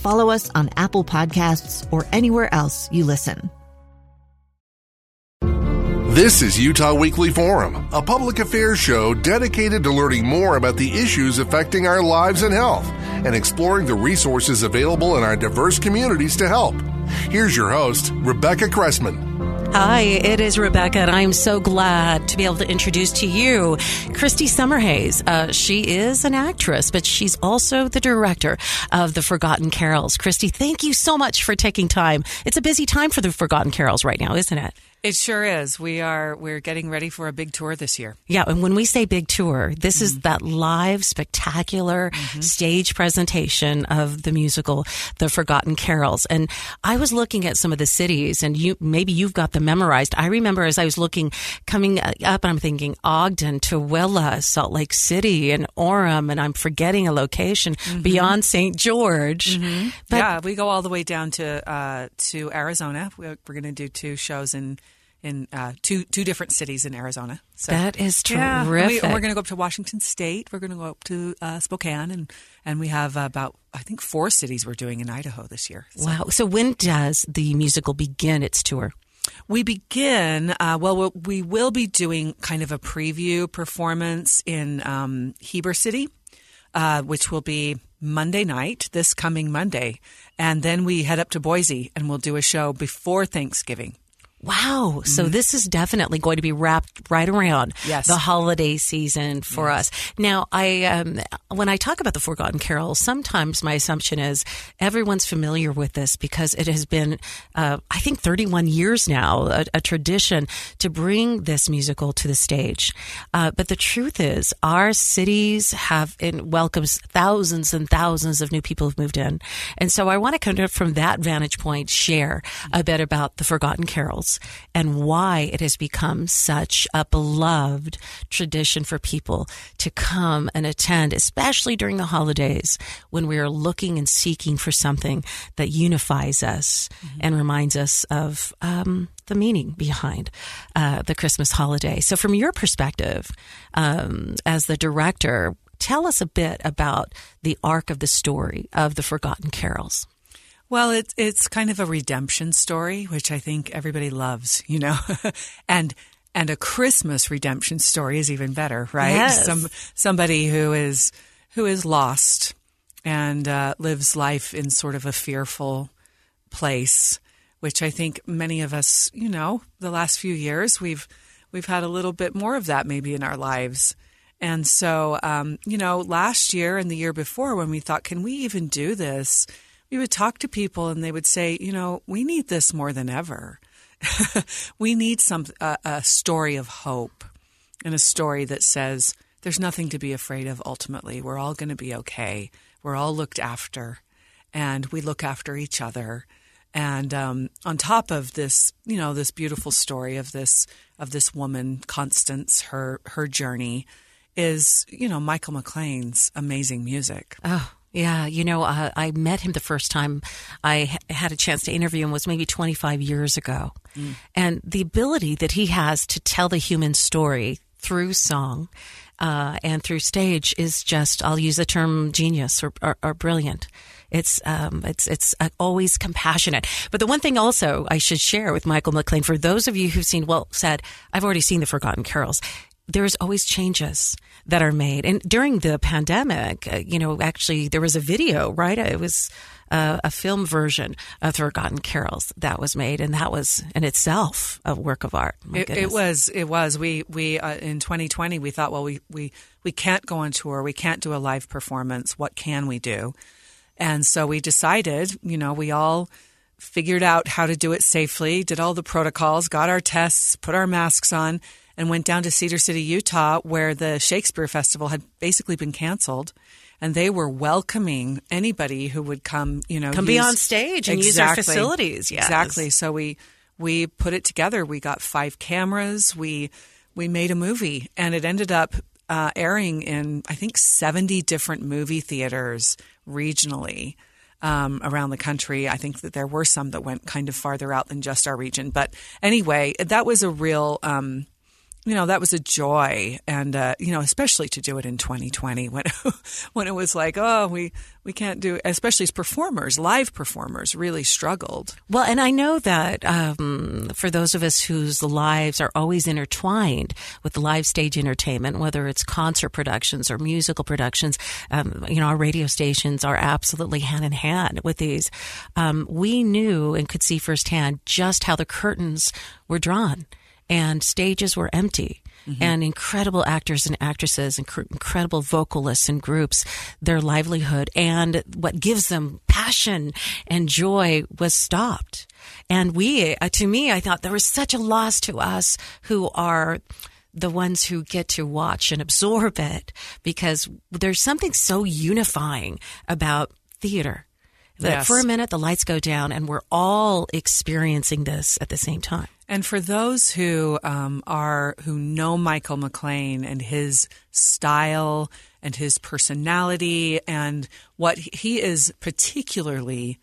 follow us on Apple Podcasts, or anywhere else you listen. This is Utah Weekly Forum, a public affairs show dedicated to learning more about the issues affecting our lives and health and exploring the resources available in our diverse communities to help. Here's your host, Rebecca Cressman. Hi, it is Rebecca, and I'm so glad to be able to introduce to you Christy Summerhays. Uh, she is an actress, but she's also the director of The Forgotten Carols. Christy, thank you so much for taking time. It's a busy time for The Forgotten Carols right now, isn't it? It sure is. We are we're getting ready for a big tour this year. Yeah, and when we say big tour, this mm-hmm. is that live, spectacular mm-hmm. stage presentation of the musical The Forgotten Carols. And I was looking at some of the cities, and you maybe you've got them memorized. I remember as I was looking coming up, I'm thinking Ogden, Tooele, Salt Lake City, and Orem, and I'm forgetting a location mm-hmm. beyond St. George. Mm-hmm. But, yeah, we go all the way down to uh, to Arizona. We're, we're going to do two shows in in uh, two two different cities in Arizona. So, that is terrific. Yeah, we, are going to go up to Washington State. We're going to go up to uh, Spokane, and and we have about I think four cities we're doing in Idaho this year. So. Wow! So when does the musical begin its tour? We begin, uh, well, we will be doing kind of a preview performance in um, Heber City, uh, which will be Monday night, this coming Monday. And then we head up to Boise and we'll do a show before Thanksgiving. Wow. So mm-hmm. this is definitely going to be wrapped right around yes. the holiday season for yes. us. Now, I um, when I talk about the Forgotten Carols, sometimes my assumption is everyone's familiar with this because it has been, uh, I think, 31 years now, a, a, tradition to bring this musical to the stage. Uh, but the truth is, our cities have in, welcomes thousands and thousands of new people who've moved in, and so I want to kind of from that vantage point share a bit about the Forgotten Carols and why it has become such a beloved tradition for people to come and attend, especially during the holidays when we are looking and seeking for something that unifies us mm-hmm. and reminds us of um, the meaning behind uh, the Christmas holiday. So, from your perspective, um, as the director, tell us a bit about the arc of the story of the Forgotten Carols. Well, it's it's kind of a redemption story, which I think everybody loves, you know, and and a Christmas redemption story is even better, right? Yes. Some somebody who is who is lost and uh, lives life in sort of a fearful place, which I think many of us, you know, the last few years we've we've had a little bit more of that maybe in our lives. And so, um, you know, last year and the year before, when we thought, can we even do this? We would talk to people and they would say, you know, we need this more than ever. we need some a story of hope and a story that says there's nothing to be afraid of ultimately. We're all going to be okay. We're all looked after and we look after each other. And um, on top of this, you know, this beautiful story of this of this woman, Constance, her her journey is, you know, Michael McLean's amazing music. Oh, yeah, you know, uh, I met him the first time I had a chance to interview him was maybe 25 years ago. Mm. And the ability that he has to tell the human story through song uh, and through stage is just, I'll use the term genius or, or, or brilliant. It's um, it's it's uh, always compassionate. But the one thing also I should share with Michael McLean for those of you who've seen, well, said I've already seen the Forgotten Carols there's always changes that are made. And during the pandemic, uh, you know, actually there was a video, right? It was uh, a film version of the Forgotten Carols that was made, and that was in itself a work of art. It, it was. It was. We we uh, in 2020 we thought, well, we we we can't go on tour. We can't do a live performance. What can we do? And so we decided. You know, we all figured out how to do it safely. Did all the protocols. Got our tests. Put our masks on. And went down to Cedar City, Utah, where the Shakespeare Festival had basically been canceled, and they were welcoming anybody who would come. You know, Come be on stage and use our facilities, yes. Exactly. So we we put it together. We got five cameras. We we made a movie, and it ended up uh, airing in I think seventy different movie theaters regionally. Um, around the country, I think that there were some that went kind of farther out than just our region. But anyway, that was a real, um, you know, that was a joy, and uh, you know, especially to do it in 2020 when when it was like, oh, we we can't do, especially as performers, live performers, really struggled. Well, and I know that um, for those of us whose lives are always intertwined with live stage entertainment, whether it's concert productions or musical productions, um, you know, our radio stations are absolutely hand in hand with these. Um, we knew and could see firsthand just how the curtains were drawn and stages were empty. And incredible actors and actresses, and cr- incredible vocalists and groups, their livelihood and what gives them passion and joy was stopped. And we, uh, to me, I thought there was such a loss to us who are the ones who get to watch and absorb it because there's something so unifying about theater that Yes. for a minute the lights go down and we're all experiencing this at the same time. And for those who um, are who know Michael McLean and his style and his personality and what he is particularly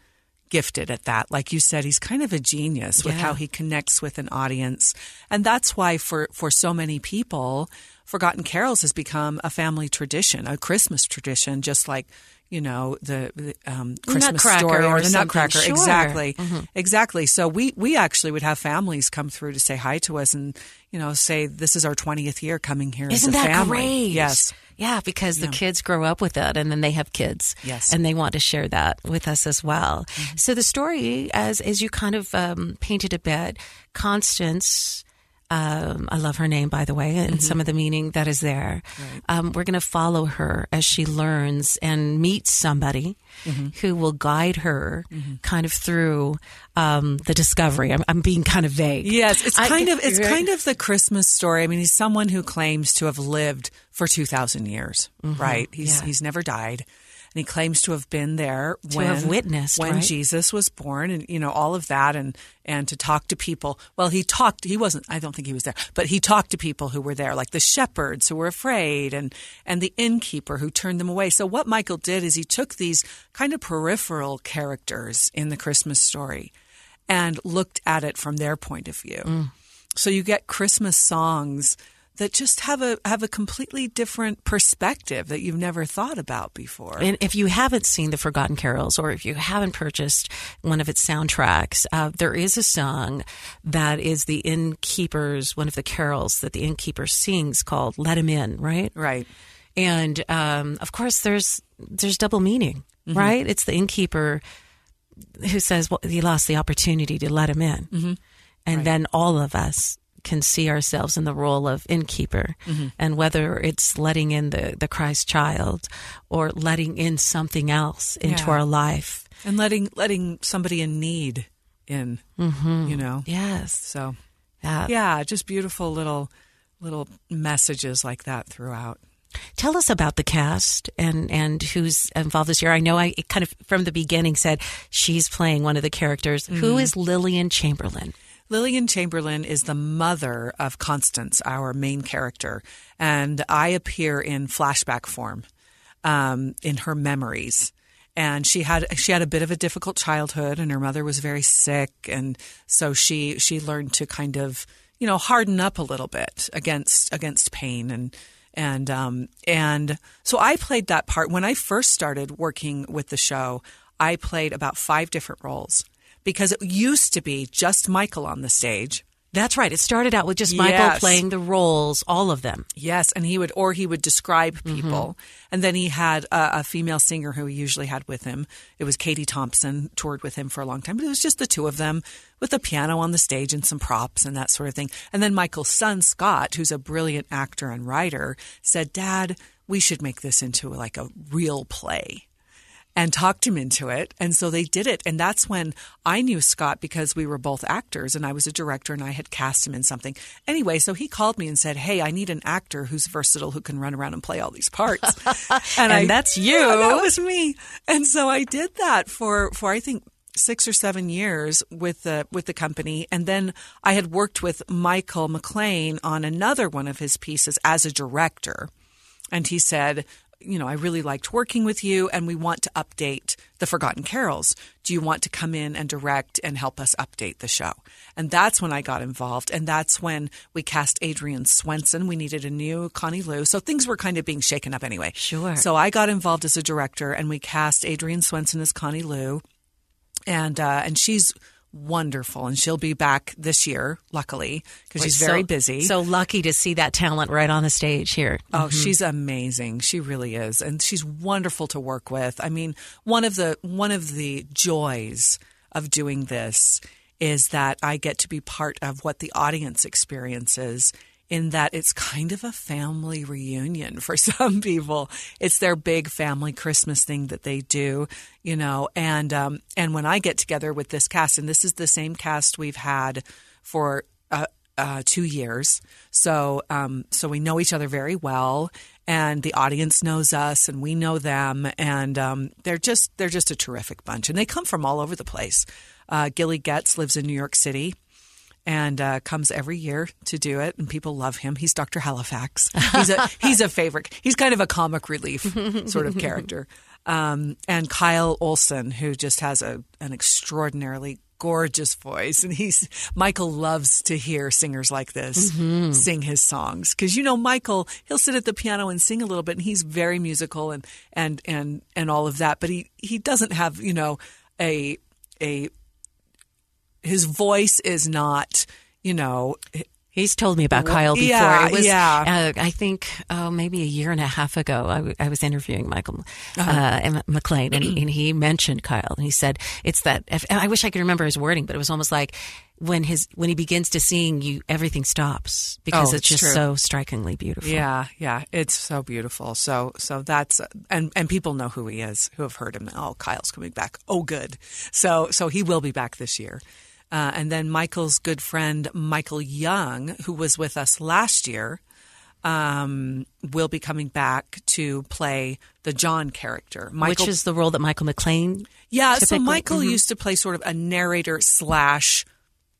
gifted at that. Like you said, he's kind of a genius with Yeah. how he connects with an audience, and that's why for for so many people, Forgotten Carols has become a family tradition, a Christmas tradition, just like. You know the, the um, Christmas Nutcracker story or or the. Nutcracker, Sure. exactly. Exactly. So we we actually would have families come through to say hi to us and you know say this is our twentieth year coming here Isn't as a that family. great? Yes. Yeah, because the kids grow up with it and then they have kids. Yes. And they want to share that with us as well. So the story, as, as you kind of um, painted a bit, Constance, um, I love her name, by the way, and some of the meaning that is there. Um, we're going to follow her as she learns and meets somebody who will guide her kind of through um, the discovery. I'm, I'm being kind of vague. Yes, it's I- kind of it's right? kind of the Christmas story. I mean, he's someone who claims to have lived for two thousand years, right? He's Mm-hmm. yeah. he's never died, and he claims to have been there To when have witnessed, when right? Jesus was born, and you know all of that, and and to talk to people. Well, he talked. He wasn't. I don't think he was there, but he talked to people who were there, like the shepherds who were afraid, and and the innkeeper who turned them away. So what Michael did is he took these kind of peripheral characters in the Christmas story and looked at it from their point of view. Mm. So you get Christmas songs that just have a have a completely different perspective that you've never thought about before. And if you haven't seen The Forgotten Carols or if you haven't purchased one of its soundtracks, uh, there is a song that is the innkeeper's, one of the carols that the innkeeper sings called Let Him In, right? right. And um, of course, there's there's double meaning, right? It's the innkeeper who says well, he lost the opportunity to let him in, and then all of us can see ourselves in the role of innkeeper, mm-hmm. and whether it's letting in the the Christ child or letting in something else into Yeah. our life. And letting letting somebody in need in, mm-hmm. you know. Yes, So yeah. yeah, just beautiful little little messages like that throughout. Tell us about the cast and and who's involved this year. I know I kind of from the beginning said she's playing one of the characters. Who mm-hmm. is Lillian Chamberlain? Lillian Chamberlain is the mother of Constance, our main character, and I appear in flashback form um, in her memories. And she had she had a bit of a difficult childhood, and her mother was very sick, and so she she learned to kind of you know harden up a little bit against against pain and and um, and so I played that part when I first started working with the show. I played about five different roles because it used to be just Michael on the stage. That's right. It started out with just Michael Yes. playing the roles, all of them. Yes, and he would, or he would describe Mm-hmm. people, and then he had a, a female singer who he usually had with him. It was Katie Thompson, toured with him for a long time, but it was just the two of them with a piano on the stage and some props and that sort of thing. And then Michael's son Scott, who's a brilliant actor and writer, said, "Dad, we should make this into like a real play." And talked him into it. And so they did it. And that's when I knew Scott because we were both actors and I was a director and I had cast him in something. Anyway, so he called me and said, Hey, I need an actor who's versatile who can run around and play all these parts. And that's you. Yeah, that was me. And so I did that for, for I think six or seven years with the with the company and then I had worked with Michael McLean on another one of his pieces as a director and he said, you know, I really liked working with you and we want to update the Forgotten Carols. Do you want to come in and direct and help us update the show? And that's when I got involved. And that's when we cast Adrian Swenson. We needed a new Connie Lou. So things were kind of being shaken up anyway. Sure. So I got involved as a director and we cast Adrian Swenson as Connie Lou. And, uh, and she's wonderful and she'll be back this year, luckily, because she's very So- busy. So lucky to see that talent right on the stage here. Oh, mm-hmm. she's amazing. She really is, and she's wonderful to work with. I mean, one of the one of the joys of doing this is that I get to be part of what the audience experiences. In that it's kind of a family reunion for some people. It's their big family Christmas thing that they do, you know. And um, and when I get together with this cast, and this is the same cast we've had for uh, uh, two years. So, um, so we know each other very well, and the audience knows us, and we know them, and um, they're just they're just a terrific bunch, and they come from all over the place. Uh, Gilly Getz lives in New York City. And uh, comes every year to do it, and people love him. He's Dr. Halifax. He's a he's a favorite. He's kind of a comic relief sort of character. Um, and Kyle Olson, who just has a an extraordinarily gorgeous voice and he's Michael loves to hear singers like this sing his songs cuz you know Michael he'll sit at the piano and sing a little bit and he's very musical and and and and all of that but he he doesn't have you know a a his voice is not you know He's told me about Kyle before. yeah, it was, yeah. uh, I think oh, maybe a year and a half ago, I, w- I was interviewing Michael Uh-huh. uh, McLean, and, he- and he mentioned Kyle, and he said it's that. I wish I could remember his wording, but it was almost like when his when he begins to sing, you everything stops because Oh, it's, it's just true. so strikingly beautiful. Yeah, yeah, it's so beautiful. So, so that's and and people know who he is, who have heard him. Oh, Kyle's coming back. Oh, good. So, so he will be back this year. Uh, and then Michael's good friend Michael Young, who was with us last year, um, will be coming back to play the John character. Michael, which is the role that Michael McLean. yeah, so typically- Michael Mhm. used to play sort of a narrator slash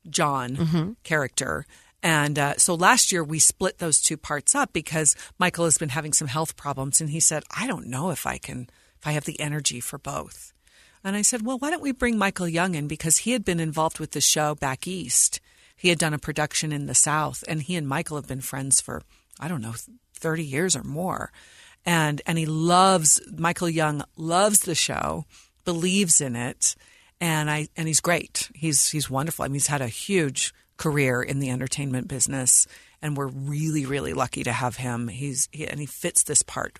John Mm-hmm. character. And uh, so last year we split those two parts up because Michael has been having some health problems, and he said, "I don't know if I can, if I have the energy for both." And I said, "Well, why don't we bring Michael Young in because he had been involved with the show back east. He had done a production in the South, and he and Michael have been friends for I don't know, thirty years or more." and and he loves Michael Young loves the show, believes in it, and I and he's great. He's he's wonderful. I mean, he's had a huge career in the entertainment business, and we're really really lucky to have him. He's he, and he fits this part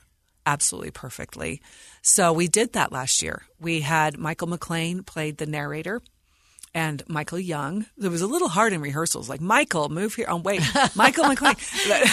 absolutely perfectly. So we did that last year. We had Michael McLean played the narrator. And Michael Young. It was a little hard in rehearsals. Like Michael, move here. Oh wait, Michael McLean.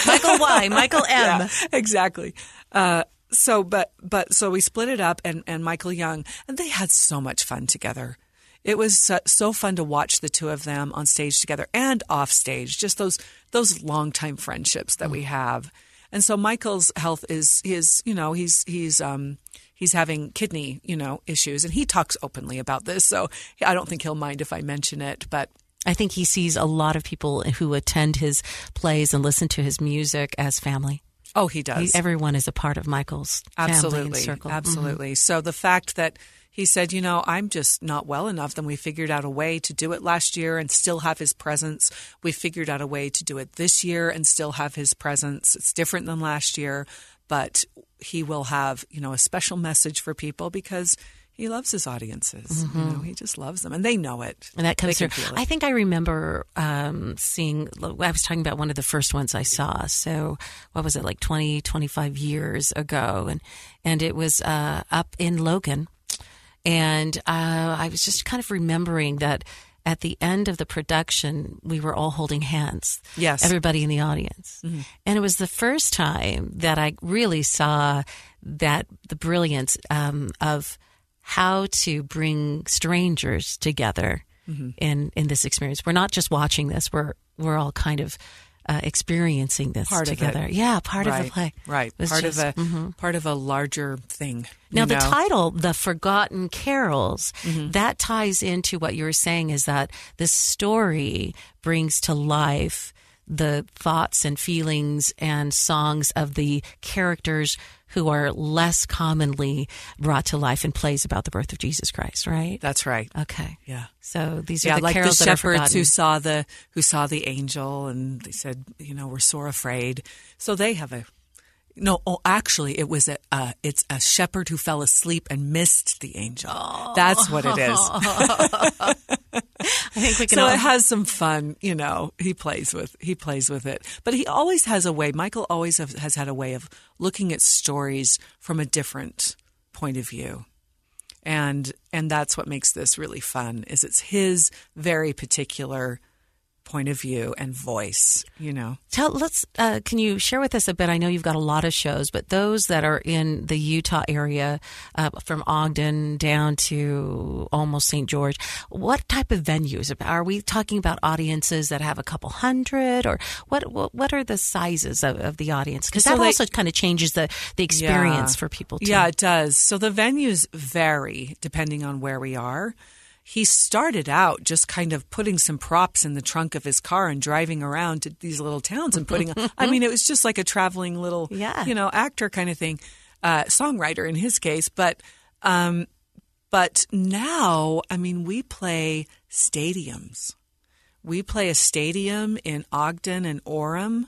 Michael Y, Michael M. Yeah, exactly. Uh, so, but but so we split it up, and and Michael Young, and they had so much fun together. It was so, so fun to watch the two of them on stage together and off stage. Just those those longtime friendships that we have. And so Michael's health is is you know he's he's um he's having kidney you know issues, and he talks openly about this. So I don't think he'll mind if I mention it, but. I think he sees a lot of people who attend his plays and listen to his music as family. Oh, he does. He, everyone is a part of Michael's absolutely circle. Mm-hmm. absolutely so the fact that he said you know i'm just not well enough then we figured out a way to do it last year and still have his presence we figured out a way to do it this year and still have his presence it's different than last year but he will have you know a special message for people because he loves his audiences. You know, he just loves them, and they know it. Mm-hmm. And that comes They through. can feel it. I think I remember um, seeing, I was talking about one of the first ones I saw. So, what was it, like 20, 25 years ago? And, and it was uh, up in Logan. And uh, I was just kind of remembering that at the end of the production, we were all holding hands. Yes. Mm-hmm. Everybody in the audience. And it was the first time that I really saw that the brilliance um, of how to bring strangers together Mm-hmm. in, in this experience. We're not just watching this, we're, we're all kind of uh, experiencing this Part together. Yeah, part right, of the play. right? Part just- of a mhm. part of a larger thing. Now, the know? title, The Forgotten Carols, Mm-hmm. that ties into what you were saying is that this story brings to life the thoughts and feelings and songs of the characters who are less commonly brought to life in plays about the birth of Jesus Christ, right? That's right. Okay. Yeah. So these are yeah, the like the shepherds who saw the who saw the angel, and they said, you know, we're sore afraid. So they have a no. Oh, actually, it was a uh, it's a shepherd who fell asleep and missed the angel. That's what it is. I think we can so all it has some fun, you know. He plays with he plays with it, but he always has a way. Michael always have, has had a way of looking at stories from a different point of view, and and that's what makes this really fun. Is it's his very particular point of view and voice, you know. Tell let's uh, can you share with us a bit? I know you've got a lot of shows, but those that are in the Utah area, uh, from Ogden down to almost St. George, what type of venues are we talking about? Audiences that have a couple hundred, or what? What, what are the sizes of, of the audience? Because So that they- also kind of changes the the experience Yeah. for people. Too. Yeah, it does. So the venues vary depending on where we are. He started out just kind of putting some props in the trunk of his car and driving around to these little towns and putting. I mean, it was just like a traveling little, Yeah. you know, actor kind of thing, uh, songwriter in his case. But, um, but now, I mean, we play stadiums. We play a stadium in Ogden and Orem.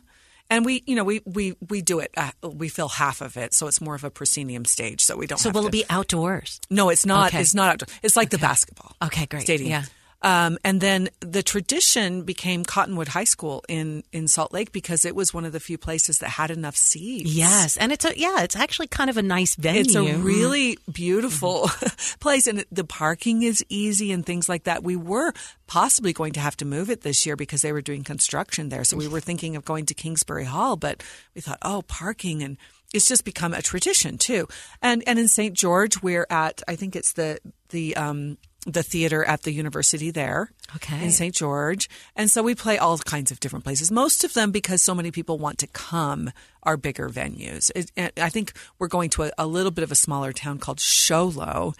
And we, you know, we, we, we do it. Uh, we fill half of it, so it's more of a proscenium stage. So we don't. So will to, it be outdoors? No, it's not. Okay. It's not outdoor. It's like the basketball. Okay, great. Stadium. Yeah. Um, and then the tradition became Cottonwood High School in, in Salt Lake because it was one of the few places that had enough seats. Yes, and it's a yeah, it's actually kind of a nice venue. It's a really beautiful place, and the parking is easy and things like that. We were possibly going to have to move it this year because they were doing construction there. So we were thinking of going to Kingsbury Hall, but we thought, oh, parking and it's just become a tradition too. And and in St. George, we're at I think it's the the um, the theater at the university there. Okay. In St. George. And so we play all kinds of different places. Most of them, because so many people want to come, are bigger venues. It, I think we're going to a, a little bit of a smaller town called Show Low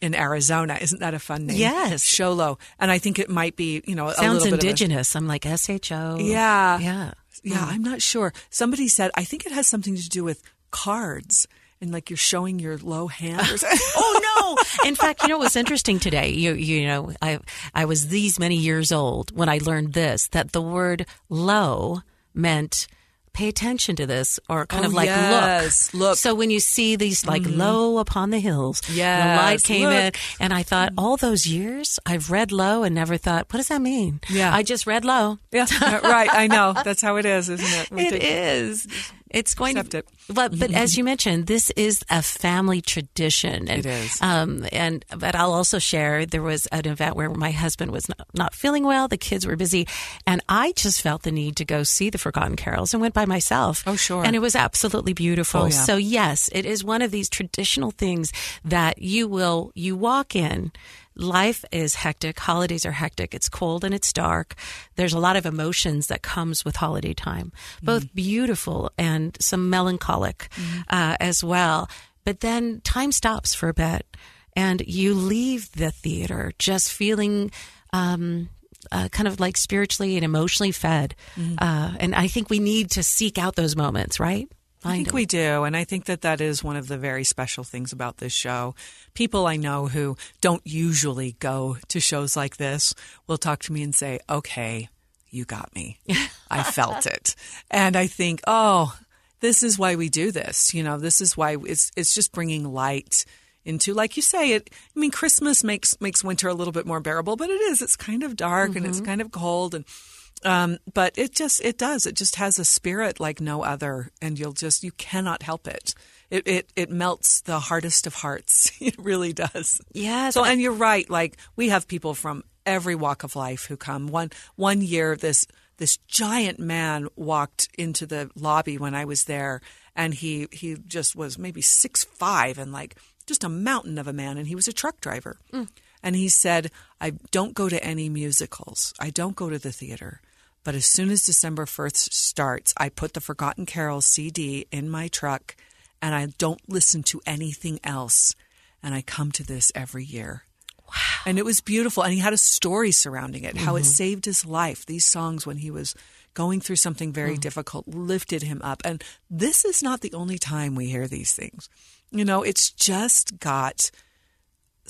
in Arizona. Isn't that a fun name? Yes. Show Low. And I think it might be, you know, a sounds little bit of a- indigenous. I'm like S H O. yeah. yeah. Yeah, hmm. I'm not sure. Somebody said, I think it has something to do with cards and like you're showing your low hand or something. oh no! In fact, you know what's interesting today? You you know, I I was these many years old when I learned this that the word low meant pay attention to this or kind Oh, of like yes, look. So when you see these like mm-hmm. low upon the hills, the light came in, and I thought mm-hmm. all those years I've read low and never thought, what does that mean? Yeah. I just read low. yeah, right. I know. That's how it is, isn't it? We It is. It's going Accept to, it. but but as you mentioned, this is a family tradition. And, It is. Um, and but I'll also share there was an event where my husband was not, not feeling well. The kids were busy, and I just felt the need to go see the Forgotten Carols and went by myself. Oh, sure. And it was absolutely beautiful. Oh, yeah. So yes, it is one of these traditional things that you will you walk in. Life is hectic. Holidays are hectic. It's cold and it's dark. There's a lot of emotions that comes with holiday time, both Mm-hmm. beautiful and some melancholic uh, as well. But then time stops for a bit, and you leave the theater just feeling. Um, uh, kind of like spiritually and emotionally fed, Mm-hmm. uh, and I think we need to seek out those moments, right? I think we do. And I think that that is one of the very special things about this show. People I know who don't usually go to shows like this will talk to me and say, okay, you got me. I felt it. And I think, oh, this is why we do this. You know, this is why it's, it's just bringing light into like you say it i mean christmas makes makes winter a little bit more bearable but it is it's kind of dark mm-hmm. and it's mm-hmm. kind of cold and um, but it just it does it just has a spirit like no other and you'll just you cannot help it it it, it melts the hardest of hearts it really does yeah so and you're right like we have people from every walk of life who come one one year this this giant man walked into the lobby when I was there and he he just was maybe six five and like just a mountain of a man, and he was a truck driver. Mm. And he said, I don't go to any musicals. I don't go to the theater. But as soon as December 1st starts, I put the Forgotten Carols CD in my truck and I don't listen to anything else. And I come to this every year. Wow. And it was beautiful. And he had a story surrounding it, mm-hmm. how it mm-hmm. saved his life. These songs, when he was going through something very mm. difficult, lifted him up. And this is not the only time we hear these things. You know, it's just got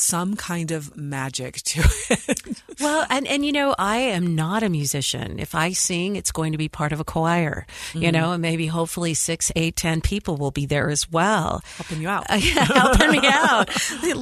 some kind of magic to it. well, and and you know, I am not a musician. If I sing, it's going to be part of a choir. Mm-hmm. You know, and maybe hopefully six, eight, ten people will be there as well, helping you out. Uh, yeah, helping me out.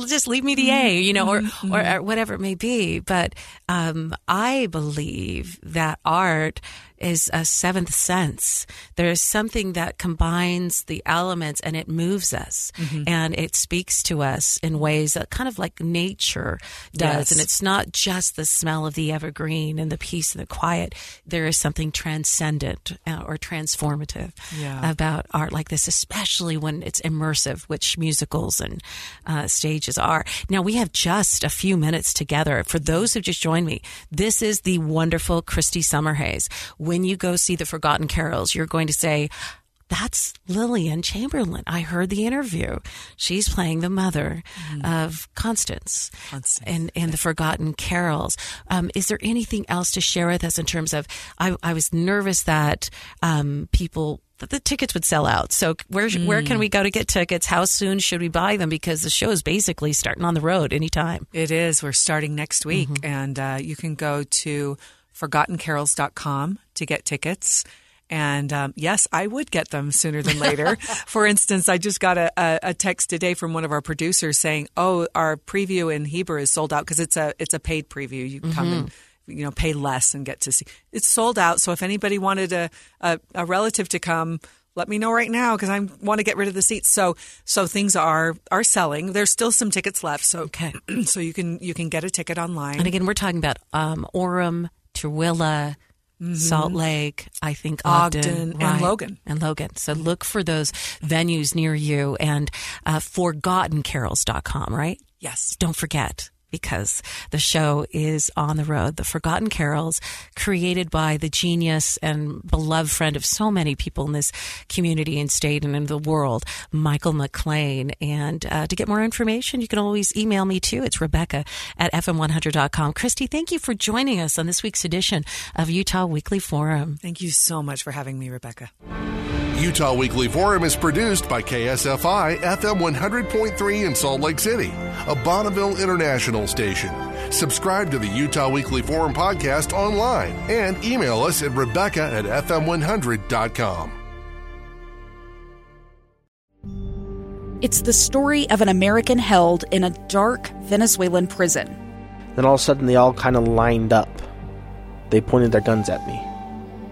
Just leave me the A, you know, or, mm-hmm. or, or whatever it may be. But um, I believe that art is a seventh sense. There is something that combines the elements and it moves us mm-hmm. and it speaks to us in ways that kind of like nature does. Yes. And it's not just the smell of the evergreen and the peace and the quiet. There is something transcendent uh, or transformative yeah. about art like this, especially when it's immersive, which musicals and uh, stages are. Now we have just a few minutes together. For those who just joined me, this is the wonderful Christy Summerhays when you go see the Forgotten Carols, you're going to say, that's Lillian Chamberlain. I heard the interview. She's playing the mother mm. of Constance, Constance. and and the Forgotten Carols. Um, is there anything else to share with us in terms of? I, I was nervous that um, people that the tickets would sell out. So where mm. where can mm. we go to get tickets? How soon should we buy them? Because the show is basically starting on the road anytime. It is. We're starting next week, mm-hmm. and uh, you can go to forgottencarols.com to get tickets. And um, yes, I would get them sooner than later. For instance, I just got a, a, text today from one of our producers saying, "Oh, our preview in Heber is sold out because it's a it's a paid preview. You mm-hmm. come and you know pay less and get to see. It's sold out. So if anybody wanted a a, a relative to come." Let me know right now because I want to get rid of the seats. So, so things are are selling. There's still some tickets left. So, okay. so you can you can get a ticket online. And again, we're talking about um, Orem, Tooele, Mm-hmm. Salt Lake, I think Ogden, Ogden right, and Logan. And Logan. So look for those venues near you and uh, forgottencarols.com, right? Yes. Don't forget because the show is on the road. The Forgotten Carols, created by the genius and beloved friend of so many people in this community and state and in the world, Michael McLean. And uh, to get more information, you can always email me too. It's Rebecca at FM100.com. Christy, thank you for joining us on this week's edition of Utah Weekly Forum. Thank you so much for having me, Rebecca. Utah Weekly Forum is produced by KSFI FM 100.3 in Salt Lake City, a Bonneville International station. Subscribe to the Utah Weekly Forum podcast online and email us at rebecca at fm100.com. It's the story of an American held in a dark Venezuelan prison. Then all of a sudden, they all kind of lined up. They pointed their guns at me.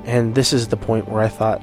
And this is the point where I thought,